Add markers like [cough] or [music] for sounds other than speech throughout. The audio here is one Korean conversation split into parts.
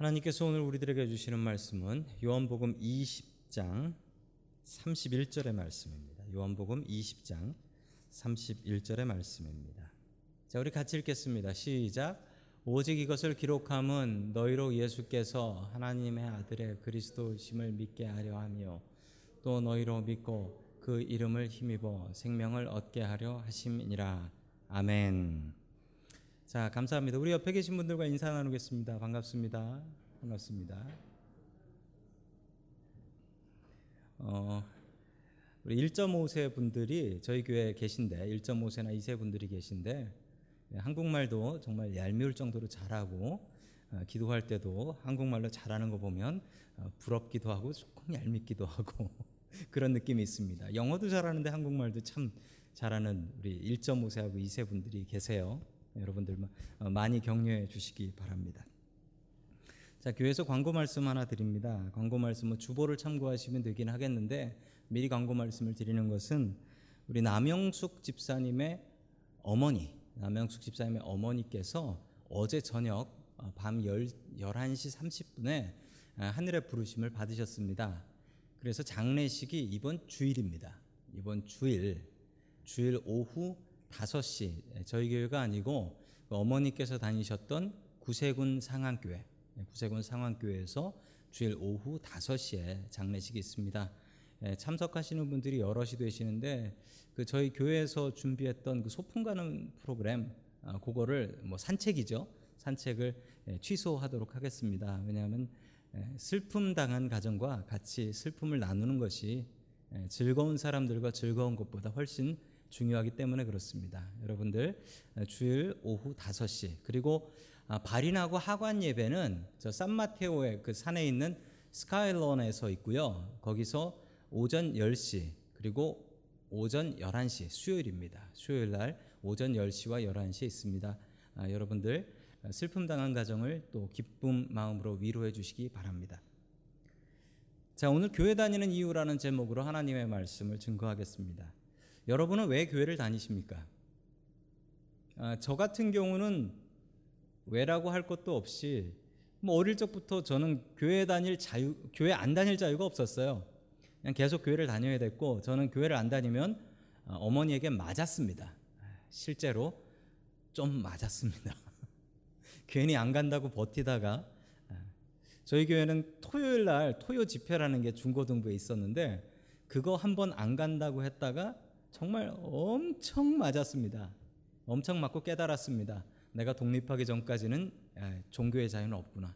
하나님께서 오늘 우리들에게 주시는 말씀은 요한복음 20장 31절의 말씀입니다. 요한복음 20장 31절의 말씀입니다. 자, 우리 같이 읽겠습니다. 시작. 오직 이것을 기록함은 너희로 예수께서 하나님의 아들의 그리스도심을 믿게 하려 하며 또 너희로 믿고 그 이름을 힘입어 생명을 얻게 하려 하심이니라. 아멘. 자, 감사합니다. 우리 옆에 계신 분들과 인사 나누겠습니다. 반갑습니다. 반갑습니다. 어, 우리 1.5세 분들이 저희 교회에 계신데 1.5세나 2세 분들이 계신데 예, 한국말도 정말 얄미울 정도로 잘하고 어, 기도할 때도 한국말로 잘하는 거 보면 어, 부럽기도 하고 조금 얄밉기도 하고 [laughs] 그런 느낌이 있습니다. 영어도 잘하는데 한국말도 참 잘하는 우리 1.5세하고 2세 분들이 계세요. 여러분들 어, 많이 격려해 주시기 바랍니다. 자, 교회에서 광고 말씀 하나 드립니다. 광고 말씀은 주보를 참고하시면 되긴 하겠는데 미리 광고 말씀을 드리는 것은 우리 남영숙 집사님의 어머니, 남영숙 집사님의 어머니께서 어제 저녁 어, 밤 10, 11시 30분에 하늘의 부르심을 받으셨습니다. 그래서 장례식이 이번 주일입니다. 이번 주일, 주일 오후 5시, 예, 저희 교회가 아니고 그 어머니께서 다니셨던 구세군 상황교회, 예, 구세군 상황교회에서 주일 오후 5시에 장례식이 있습니다. 예, 참석하시는 분들이 여럿이 되시는데 그 저희 교회에서 준비했던 그 소풍 가는 프로그램 아, 그거를 뭐 산책이죠. 산책을 취소하도록 하겠습니다. 왜냐하면 슬픔 당한 가정과 같이 슬픔을 나누는 것이 즐거운 사람들과 즐거운 것보다 훨씬 중요하기 때문에 그렇습니다. 여러분들 주일 오후 5시 그리고 아, 발인하고 하관 예배는 저 산마테오의 그 산에 있는 스카일런에서 있고요. 거기서 오전 10시 그리고 오전 11시 수요일입니다. 수요일 날 오전 10시와 11시에 있습니다. 아, 여러분들 슬픔 당한 가정을 또 기쁨 마음으로 위로해 주시기 바랍니다. 자, 오늘 교회 다니는 이유라는 제목으로 하나님의 말씀을 증거하겠습니다. 여러분은 왜 교회를 다니십니까? 아, 저 같은 경우는 왜라고 할 것도 없이 뭐 어릴 적부터 저는 교회 다닐 자유, 교회 안 다닐 자유가 없었어요. 그냥 계속 교회를 다녀야 됐고 저는 교회를 안 다니면 아, 어머니에게 맞았습니다. 실제로 좀 맞았습니다. [laughs] 괜히 안 간다고 버티다가 아, 저희 교회는 토요일 날 토요 집회라는 게 중고등부에 있었는데 그거 한 번 안 간다고 했다가 정말 엄청 맞았습니다. 엄청 맞고 깨달았습니다. 내가 독립하기 전까지는 종교의 자유는 없구나.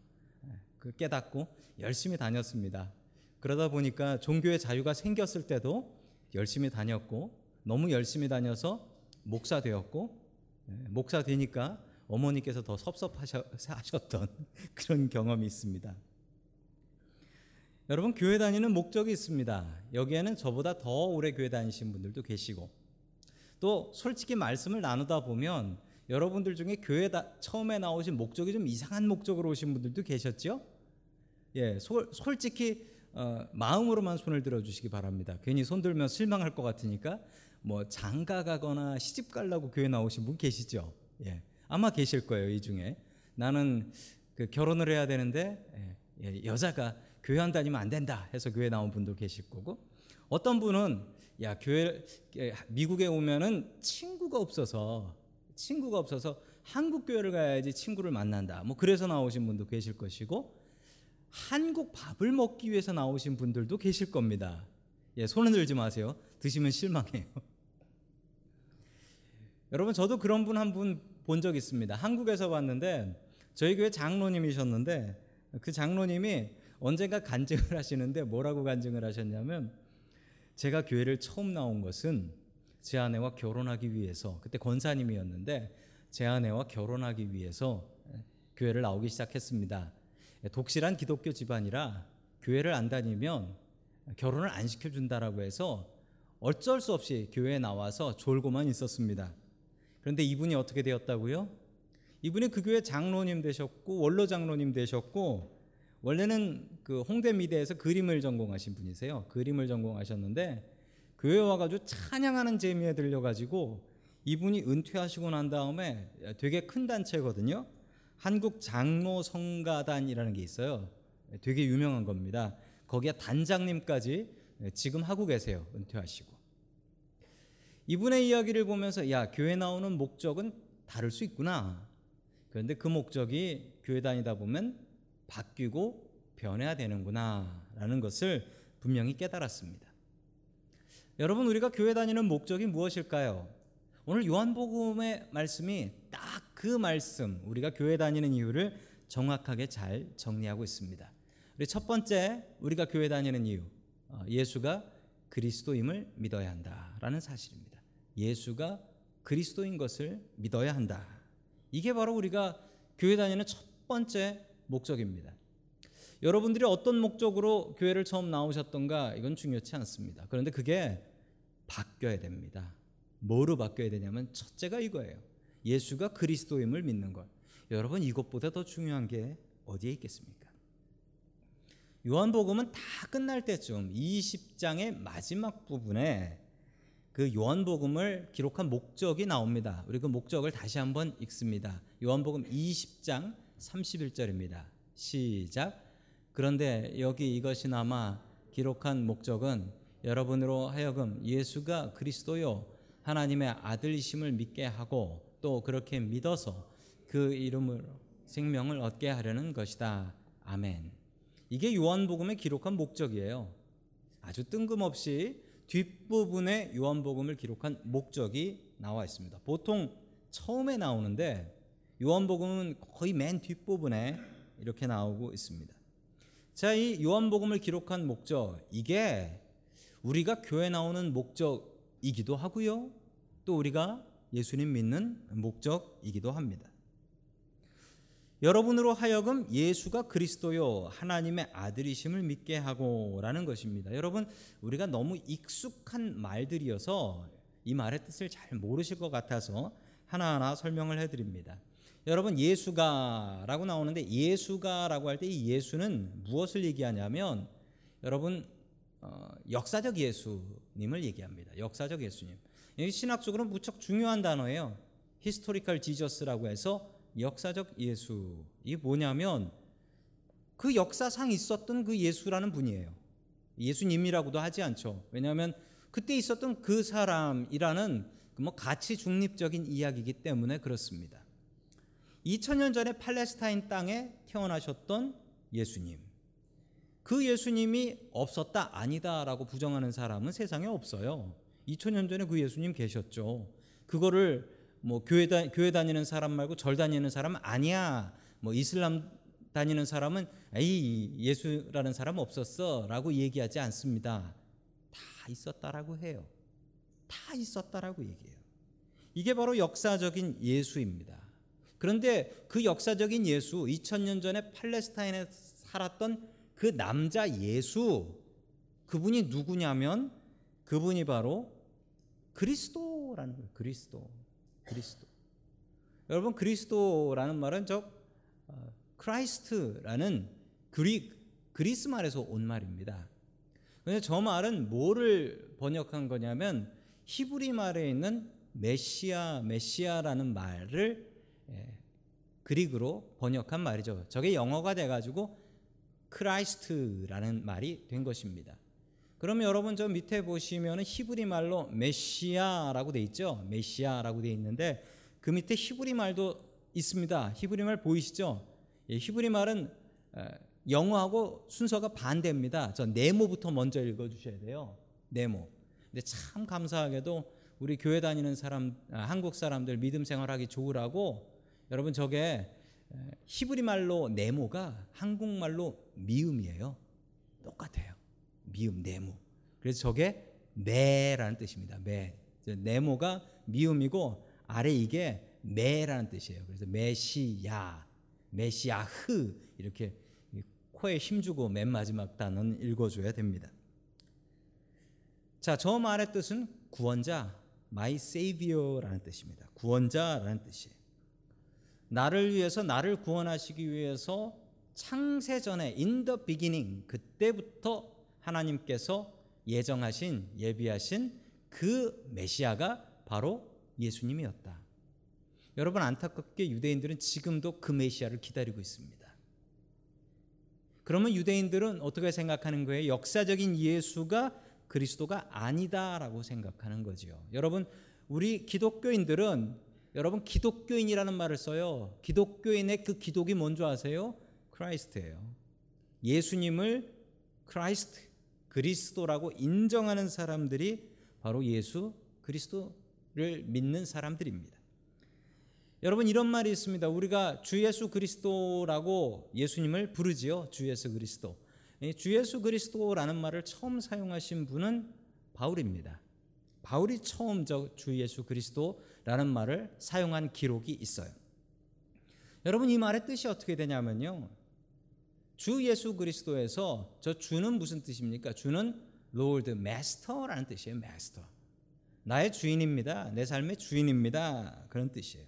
그 깨닫고 열심히 다녔습니다. 그러다 보니까 종교의 자유가 생겼을 때도 열심히 다녔고 너무 열심히 다녀서 목사 되었고 목사 되니까 어머니께서 더 섭섭하셨던 [laughs] 그런 경험이 있습니다. 여러분 교회 다니는 목적이 있습니다. 여기에는 저보다 더 오래 교회 다니신 분들도 계시고 또 솔직히 말씀을 나누다 보면 여러분들 중에 교회 다 처음에 나오신 목적이 좀 이상한 목적으로 오신 분들도 계셨죠? 예, 솔, 솔직히 어, 마음으로만 손을 들어 주시기 바랍니다. 괜히 손 들면 실망할 것 같으니까 뭐 장가 가거나 시집 가려고 교회 나오신 분 계시죠? 예, 아마 계실 거예요 이 중에 나는 그 결혼을 해야 되는데 예, 예, 여자가 교회 안 다니면 안 된다 해서 교회 나온 분도 계실 거고 어떤 분은 야 교회 미국에 오면은 친구가 없어서 친구가 없어서 한국 교회를 가야지 친구를 만난다 뭐 그래서 나오신 분도 계실 것이고 한국 밥을 먹기 위해서 나오신 분들도 계실 겁니다. 예, 손을 들지 마세요. 드시면 실망해요. [laughs] 여러분 저도 그런 분 한 분 본 적 있습니다. 한국에서 봤는데 저희 교회 장로님이셨는데 그 장로님이 언젠가 간증을 [laughs] 하시는데 뭐라고 간증을 하셨냐면 제가 교회를 처음 나온 것은 제 아내와 결혼하기 위해서 그때 권사님이었는데 제 아내와 결혼하기 위해서 교회를 나오기 시작했습니다. 독실한 기독교 집안이라 교회를 안 다니면 결혼을 안 시켜준다라고 해서 어쩔 수 없이 교회에 나와서 졸고만 있었습니다. 그런데 이분이 어떻게 되었다고요? 이분이 그 교회 장로님 되셨고 원로 장로님 되셨고 원래는 그 홍대 미대에서 그림을 전공하신 분이세요. 그림을 전공하셨는데 교회 와가지고 찬양하는 재미에 들려가지고 이분이 은퇴하시고 난 다음에 되게 큰 단체거든요. 한국 장로 성가단이라는 게 있어요. 되게 유명한 겁니다. 거기에 단장님까지 지금 하고 계세요. 은퇴하시고. 이분의 이야기를 보면서 야, 교회 나오는 목적은 다를 수 있구나. 그런데 그 목적이 교회 다니다 보면 바뀌고 변해야 되는구나라는 것을 분명히 깨달았습니다. 여러분 우리가 교회 다니는 목적이 무엇일까요? 오늘 요한복음의 말씀이 딱 그 말씀 우리가 교회 다니는 이유를 정확하게 잘 정리하고 있습니다. 우리 첫 번째 우리가 교회 다니는 이유 어, 예수가 그리스도임을 믿어야 한다라는 사실입니다. 예수가 그리스도인 것을 믿어야 한다. 이게 바로 우리가 교회 다니는 첫 번째 목적입니다. 여러분들이 어떤 목적으로 교회를 처음 나오셨던가 이건 중요치 않습니다. 그런데 그게 바뀌어야 됩니다. 뭐로 바뀌어야 되냐면 첫째가 이거예요. 예수가 그리스도임을 믿는 것. 여러분 이것보다 더 중요한 게 어디에 있겠습니까? 요한복음은 다 끝날 때쯤 20장의 마지막 부분에 그 요한복음을 기록한 목적이 나옵니다. 우리 그 목적을 다시 한번 읽습니다. 요한복음 20장 31절입니다. 시작. 그런데 여기 이것이나마 기록한 목적은 여러분으로 하여금 예수가 그리스도요 하나님의 아들이심을 믿게 하고 또 그렇게 믿어서 그 이름으로 생명을 얻게 하려는 것이다. 아멘. 이게 요한복음에 기록한 목적이에요. 아주 뜬금없이 뒷부분에 요한복음을 기록한 목적이 나와 있습니다. 보통 처음에 나오는데 요한복음은 거의 맨 뒷부분에 이렇게 나오고 있습니다. 자, 이 요한복음을 기록한 목적 이게 우리가 교회 나오는 목적이기도 하고요. 또 우리가 예수님 믿는 목적이기도 합니다. 여러분으로 하여금 예수가 그리스도요 하나님의 아들이심을 믿게 하고라는 것입니다. 여러분 우리가 너무 익숙한 말들이어서 이 말의 뜻을 잘 모르실 것 같아서 하나하나 설명을 해드립니다. 여러분 예수가라고 나오는데 예수가라고 할 때 이 예수는 무엇을 얘기하냐면 여러분 어, 역사적 예수님을 얘기합니다. 역사적 예수님. 신학적으로 무척 중요한 단어예요. historical Jesus라고 해서 역사적 예수. 이 뭐냐면 그 역사상 있었던 그 예수라는 분이에요. 예수님이라고도 하지 않죠. 왜냐하면 그때 있었던 그 사람이라는 그뭐 가치 중립적인 이야기이기 때문에 그렇습니다. 2000년 전에 팔레스타인 땅에 태어나셨던 예수님. 그 예수님이 없었다 아니다라고 부정하는 사람은 세상에 없어요. 2000년 전에 그 예수님 계셨죠. 그거를 뭐 교회 다 교회 다니는 사람 말고 절 다니는 사람은 아니야. 뭐 이슬람 다니는 사람은 에이 예수라는 사람 없었어라고 얘기하지 않습니다. 다 있었다라고 해요. 다 있었다라고 얘기해요. 이게 바로 역사적인 예수입니다. 그런데 그 역사적인 예수 2000년 전에 팔레스타인에 살았던 그 남자 예수 그분이 누구냐면 그분이 바로 그리스도라는 거예요. 그리스도. 그리스도. 여러분 그리스도라는 말은 저 어, Christ라는 그리 그리스 말에서 온 말입니다. 근데 저 말은 뭐를 번역한 거냐면 히브리 말에 있는 메시아 메시아라는 말을 예, Greek으로 번역한 말이죠. 저게 영어가 돼 가지고 Christ라는 말이 된 것입니다. 그러면 여러분 저 밑에 보시면 히브리 말로 메시아라고 돼 있죠. 메시아라고 돼 있는데 그 밑에 히브리 말도 있습니다. 히브리 말 보이시죠? 예, 히브리 말은 영어하고 순서가 반대입니다. 저 네모부터 먼저 읽어 주셔야 돼요. 네모. 근데 참 감사하게도 우리 교회 다니는 사람 아, 한국 사람들 믿음 생활하기 좋으라고 여러분 저게 히브리 말로 네모가 한국말로 미음이에요. 똑같아요. 미음 네모. 그래서 저게 매라는 뜻입니다. 매. 네모가 미음이고 아래 이게 매라는 뜻이에요. 그래서 메시야, 메시아흐 이렇게 코에 힘주고 맨 마지막 단어는 읽어줘야 됩니다. 자, 저 말의 뜻은 구원자, my savior라는 뜻입니다. 구원자라는 뜻이에요. 나를 위해서 나를 구원하시기 위해서 창세 전에 in the beginning 그때부터 하나님께서 예정하신 예비하신 그 메시아가 바로 예수님이었다. 여러분 안타깝게 유대인들은 지금도 그 메시아를 기다리고 있습니다. 그러면 유대인들은 어떻게 생각하는 거예요? 역사적인 예수가 그리스도가 아니다라고 생각하는 거지요. 여러분 우리 기독교인들은 여러분 기독교인이라는 말을 써요. 기독교인의 그 기독이 뭔지 아세요? Christ예요. 예수님을 Christ 그리스도라고 인정하는 사람들이 바로 예수 그리스도를 믿는 사람들입니다. 여러분 이런 말이 있습니다. 우리가 주 예수 그리스도라고 예수님을 부르지요. 주 예수 그리스도. 주 예수 그리스도라는 말을 처음 사용하신 분은 바울입니다. 바울이 처음 주 예수 그리스도 라는 말을 사용한 기록이 있어요. 여러분 이 말의 뜻이 어떻게 되냐면요. 주 예수 그리스도에서 저 주는 무슨 뜻입니까? 주는 Lord, Master라는 뜻이에요. Master. 나의 주인입니다. 내 삶의 주인입니다. 그런 뜻이에요.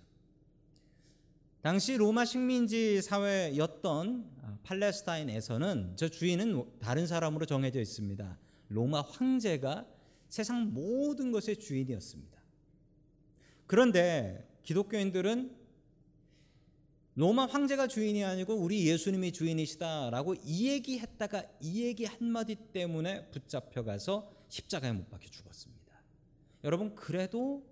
당시 로마 식민지 사회였던 아, 팔레스타인에서는 저 주인은 다른 사람으로 정해져 있습니다. 로마 황제가 세상 모든 것의 주인이었습니다. 그런데 기독교인들은 로마 황제가 주인이 아니고 우리 예수님이 주인이시다라고 이 얘기했다가 이 얘기 한마디 때문에 붙잡혀 가서 십자가에 못 박혀 죽었습니다. 여러분 그래도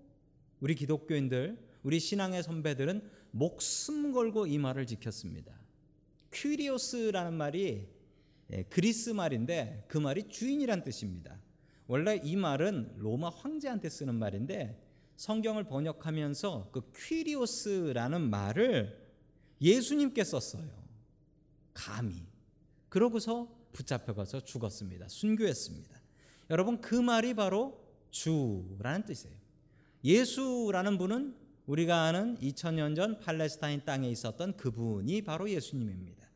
우리 기독교인들 우리 신앙의 선배들은 목숨 걸고 이 말을 지켰습니다. 퀴리오스라는 말이 예, 그리스 말인데 그 말이 주인이란 뜻입니다. 원래 이 말은 로마 황제한테 쓰는 말인데 성경을 번역하면서 그 퀴리오스라는 말을 예수님께 썼어요. 감히. 그러고서 붙잡혀가서 죽었습니다. 순교했습니다. 여러분 그 말이 바로 주라는 뜻이에요. 예수라는 분은 우리가 아는 2000년 전 팔레스타인 땅에 있었던 그분이 바로 예수님입니다.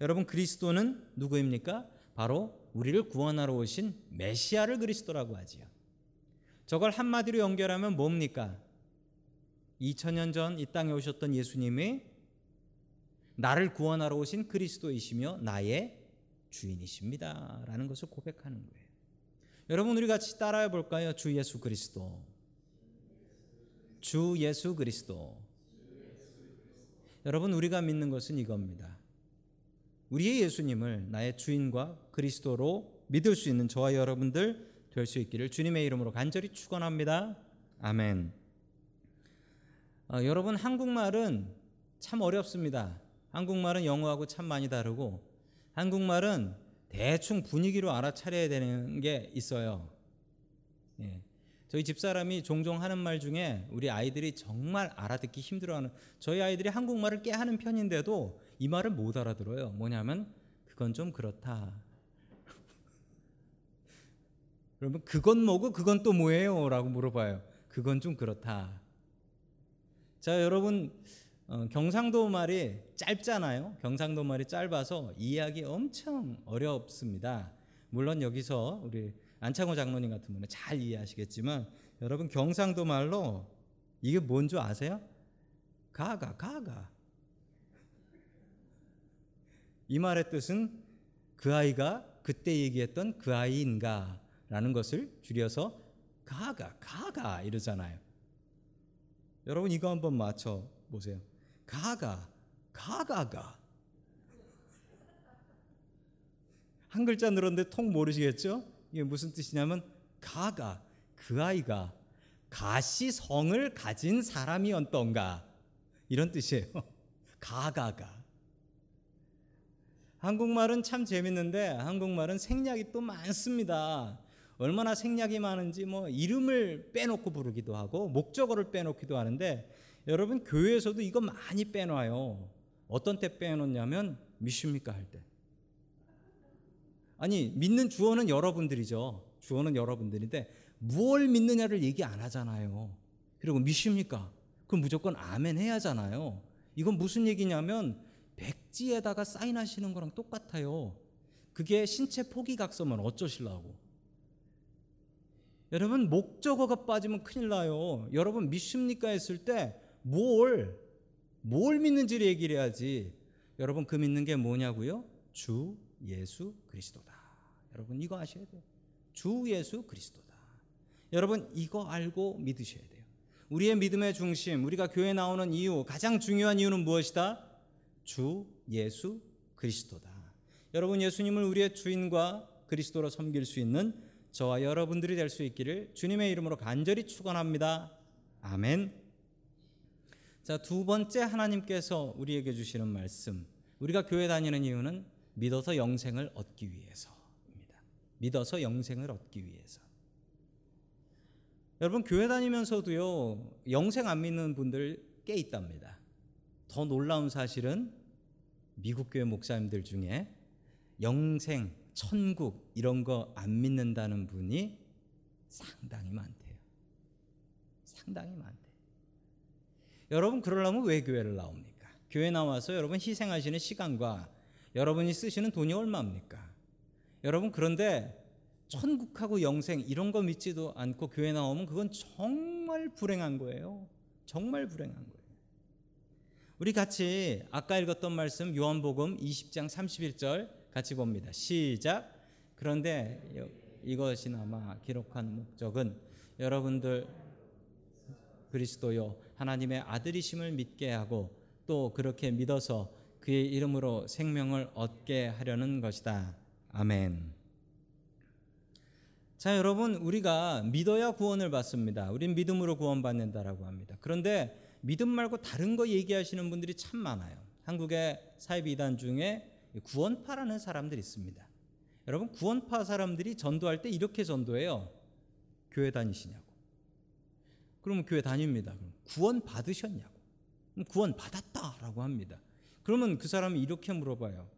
여러분 그리스도는 누구입니까? 바로 우리를 구원하러 오신 메시아를 그리스도라고 하지요. 저걸 한마디로 연결하면 뭡니까? 2000년 전 이 땅에 오셨던 예수님이 나를 구원하러 오신 그리스도이시며 나의 주인이십니다. 라는 것을 고백하는 거예요. 여러분 우리 같이 따라해 볼까요? 주 예수 그리스도. 주 예수 그리스도. 여러분 우리가 믿는 것은 이겁니다. 우리의 예수님을 나의 주인과 그리스도로 믿을 수 있는 저와 여러분들 될 수 있기를 주님의 이름으로 간절히 축원합니다. 아멘. 어, 여러분 한국말은 참 어렵습니다. 한국말은 영어하고 참 많이 다르고 한국말은 대충 분위기로 알아차려야 되는 게 있어요. 예. 저희 집사람이 종종 하는 말 중에 우리 아이들이 정말 알아듣기 힘들어하는 저희 아이들이 한국말을 꽤 하는 편인데도 이 말을 못 알아들어요. 뭐냐면 그건 좀 그렇다. 그러면 그건 뭐고 그건 또 뭐예요? 라고 물어봐요. 그건 좀 그렇다. 자, 여러분 어, 경상도 말이 짧잖아요. 경상도 말이 짧아서 이해하기 엄청 어렵습니다. 물론 여기서 우리 안창호 장로님 같은 분은 잘 이해하시겠지만 여러분 경상도 말로 이게 뭔 줄 아세요? 가가 가가 이 말의 뜻은 그 아이가 그때 얘기했던 그 아이인가 라는 것을 줄여서 가가 가가 이러잖아요. 여러분 이거 한번 맞춰 보세요. 가가 가가가 한 글자 늘었는데 통 모르시겠죠? 이게 무슨 뜻이냐면 가가 그 아이가 가시성을 가진 사람이었던가 이런 뜻이에요. [laughs] 가가가 한국말은 참 재밌는데 한국말은 생략이 또 많습니다. 얼마나 생략이 많은지 뭐 이름을 빼놓고 부르기도 하고 목적어를 빼놓기도 하는데 여러분 교회에서도 이거 많이 빼놔요. 어떤 때 빼놓냐면 믿습니까 할 때. 아니 믿는 주어는 여러분들이죠. 주어는 여러분들인데 무엇 믿느냐를 얘기 안 하잖아요. 그리고 믿습니까? 그럼 무조건 아멘 해야 하잖아요. 이건 무슨 얘기냐면 백지에다가 사인하시는 거랑 똑같아요. 그게 신체 포기각서면 어쩌실라고? 여러분 목적어가 빠지면 큰일 나요. 여러분 믿습니까 했을 때 뭘, 뭘 믿는지를 얘기를 해야지. 여러분 그 믿는 게 뭐냐고요? 주 예수 그리스도다. 여러분 이거 아셔야 돼요. 주 예수 그리스도다. 여러분 이거 알고 믿으셔야 돼요. 우리의 믿음의 중심, 우리가 교회 나오는 이유, 가장 중요한 이유는 무엇이다? 주 예수 그리스도다. 여러분 예수님을 우리의 주인과 그리스도로 섬길 수 있는 저와 여러분들이 될 수 있기를 주님의 이름으로 간절히 축원합니다. 아멘. 자, 두 번째 하나님께서 우리에게 주시는 말씀. 우리가 교회 다니는 이유는 믿어서 영생을 얻기 위해서입니다. 믿어서 영생을 얻기 위해서. 여러분 교회 다니면서도요 영생 안 믿는 분들 꽤 있답니다. 더 놀라운 사실은 미국 교회 목사님들 중에 영생, 천국 이런 거 안 믿는다는 분이 상당히 많대요. 상당히 많대. 여러분 그러려면 왜 교회를 나옵니까? 교회 나와서 여러분 희생하시는 시간과 여러분이 쓰시는 돈이 얼마입니까? 여러분 그런데 천국하고 영생 이런 거 믿지도 않고 교회 나오면 그건 정말 불행한 거예요. 정말 불행한 거예요. 우리 같이 아까 읽었던 말씀 요한복음 20장 31절 같이 봅니다. 시작. 그런데 이것이나마 기록한 목적은 여러분들 그리스도요 하나님의 아들이심을 믿게 하고 또 그렇게 믿어서 그의 이름으로 생명을 얻게 하려는 것이다. 아멘. 자, 여러분, 우리가 믿어야 구원을 받습니다. 우린 믿음으로 구원받는다라고 합니다. 그런데 믿음 말고 다른 거 얘기하시는 분들이 참 많아요. 한국의 사이비 이단 중에 구원파라는 사람들이 있습니다. 여러분, 구원파 사람들이 전도할 때 이렇게 전도해요. 교회 다니시냐고. 그러면 교회 다닙니다. 그럼 구원 받으셨냐고. 구원 받았다라고 합니다. 그러면 그 사람이 이렇게 물어봐요.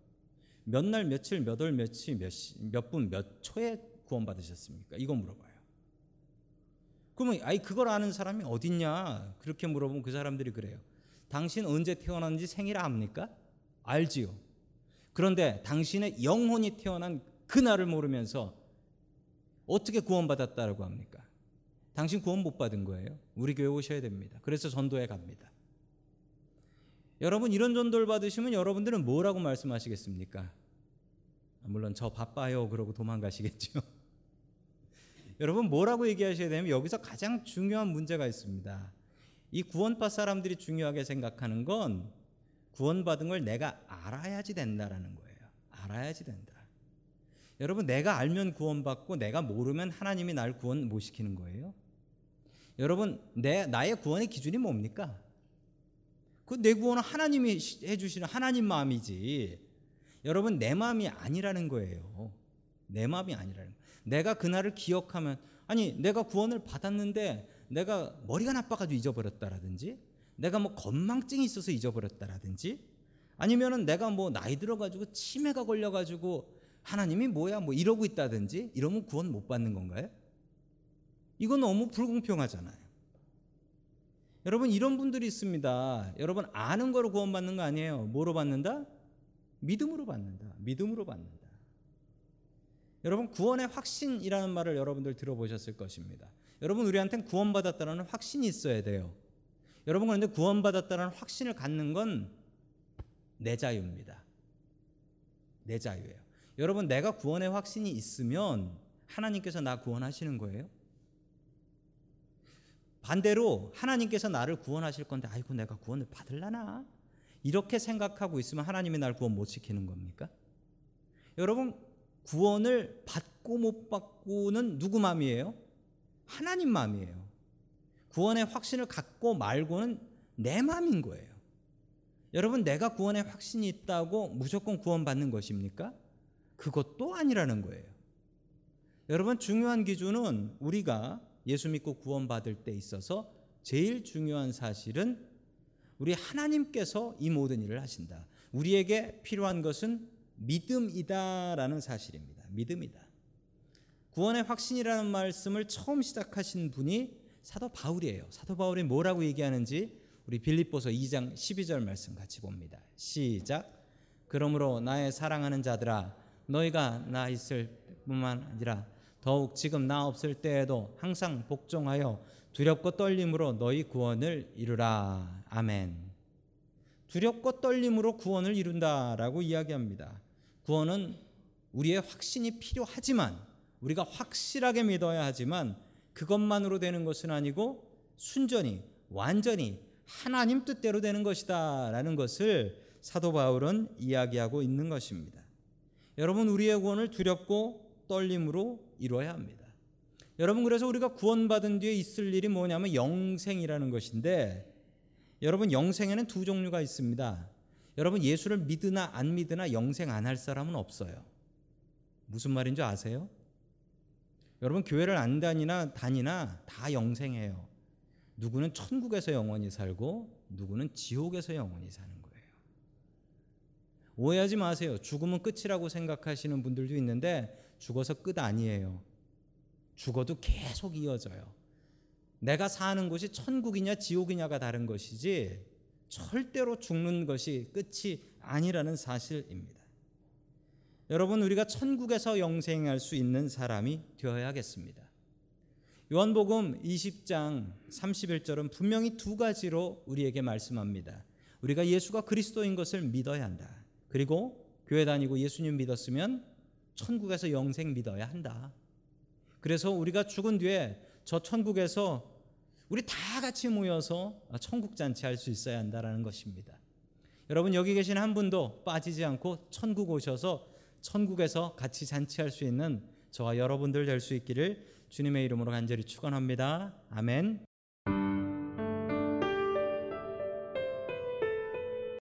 몇 날, 며칠, 몇 월, 며칠, 몇, 몇 분, 몇 초에 구원 받으셨습니까? 이거 물어봐요. 그러면 아이 그걸 아는 사람이 어딨냐? 그렇게 물어보면 그 사람들이 그래요. 당신 언제 태어났는지 생일 압니까? 알지요. 그런데 당신의 영혼이 태어난 그날을 모르면서 어떻게 구원받았다고 합니까? 당신 구원 못 받은 거예요. 우리 교회 오셔야 됩니다. 그래서 전도에 갑니다. 여러분 이런 전도를 받으시면 여러분들은 뭐라고 말씀하시겠습니까? 물론 저 바빠요 그러고 도망가시겠죠. [laughs] 여러분 뭐라고 얘기하셔야 되면 여기서 가장 중요한 문제가 있습니다. 이 구원받 사람들이 중요하게 생각하는 건 구원받은 걸 내가 알아야지 된다라는 거예요. 알아야지 된다. 여러분 내가 알면 구원받고 내가 모르면 하나님이 날 구원 못 시키는 거예요. 여러분 내 나의 구원의 기준이 뭡니까? 그 내 구원은 하나님이 해주시는 하나님 마음이지. 여러분 내 마음이 아니라는 거예요. 내 마음이 아니라는. 거예요. 내가 그날을 기억하면 아니 내가 구원을 받았는데 내가 머리가 나빠가지고 잊어버렸다라든지 내가 뭐 건망증이 있어서 잊어버렸다라든지 아니면은 내가 뭐 나이 들어가지고 치매가 걸려가지고 하나님이 뭐야 뭐 이러고 있다든지 이러면 구원 못 받는 건가요? 이건 너무 불공평하잖아요. 여러분 이런 분들이 있습니다. 여러분 아는 거로 구원받는 거 아니에요. 뭐로 받는다? 믿음으로 받는다. 믿음으로 받는다. 여러분 구원의 확신이라는 말을 여러분들 들어보셨을 것입니다. 여러분 우리한테는 구원받았다는 확신이 있어야 돼요. 여러분 그런데 구원받았다는 확신을 갖는 건 내 자유입니다. 내 자유예요. 여러분 내가 구원의 확신이 있으면 하나님께서 나 구원하시는 거예요? 반대로 하나님께서 나를 구원하실 건데 아이고 내가 구원을 받을라나 이렇게 생각하고 있으면 하나님이 날 구원 못 시키는 겁니까? 여러분 구원을 받고 못 받고는 누구 마음이에요? 하나님 마음이에요. 구원의 확신을 갖고 말고는 내 마음인 거예요. 여러분 내가 구원의 확신이 있다고 무조건 구원받는 것입니까? 그것도 아니라는 거예요. 여러분 중요한 기준은 우리가 예수 믿고 구원받을 때 있어서 제일 중요한 사실은 우리 하나님께서 이 모든 일을 하신다. 우리에게 필요한 것은 믿음이다라는 사실입니다. 믿음이다. 구원의 확신이라는 말씀을 처음 시작하신 분이 사도 바울이에요. 사도 바울이 뭐라고 얘기하는지 우리 빌립보서 2장 12절 말씀 같이 봅니다. 시작. 그러므로 나의 사랑하는 자들아 너희가 나 있을 뿐만 아니라 더욱 지금 나 없을 때에도 항상 복종하여 두렵고 떨림으로 너희 구원을 이루라. 아멘. 두렵고 떨림으로 구원을 이룬다라고 이야기합니다. 구원은 우리의 확신이 필요하지만 우리가 확실하게 믿어야 하지만 그것만으로 되는 것은 아니고 순전히 완전히 하나님 뜻대로 되는 것이다라는 것을 사도 바울은 이야기하고 있는 것입니다. 여러분 우리의 구원을 두렵고 떨림으로 이루어야 합니다. 여러분 그래서 우리가 구원받은 뒤에 있을 일이 뭐냐면 영생이라는 것인데 여러분 영생에는 두 종류가 있습니다. 여러분 예수를 믿으나 안 믿으나 영생 안 할 사람은 없어요. 무슨 말인지 아세요? 여러분 교회를 안 다니나 다니나 다 영생해요. 누구는 천국에서 영원히 살고 누구는 지옥에서 영원히 사는 거예요. 오해하지 마세요. 죽음은 끝이라고 생각하시는 분들도 있는데 죽어서 끝 아니에요. 죽어도 계속 이어져요. 내가 사는 곳이 천국이냐 지옥이냐가 다른 것이지 절대로 죽는 것이 끝이 아니라는 사실입니다. 여러분 우리가 천국에서 영생할 수 있는 사람이 되어야겠습니다. 요한복음 20장 31절은 분명히 두 가지로 우리에게 말씀합니다. 우리가 예수가 그리스도인 것을 믿어야 한다. 그리고 교회 다니고 예수님 믿었으면 천국에서 영생 믿어야 한다. 그래서 우리가 죽은 뒤에 저 천국에서 우리 다 같이 모여서 천국 잔치 할 수 있어야 한다라는 것입니다. 여러분 여기 계신 한 분도 빠지지 않고 천국 오셔서 천국에서 같이 잔치할 수 있는 저와 여러분들 될 수 있기를 주님의 이름으로 간절히 축원합니다. 아멘.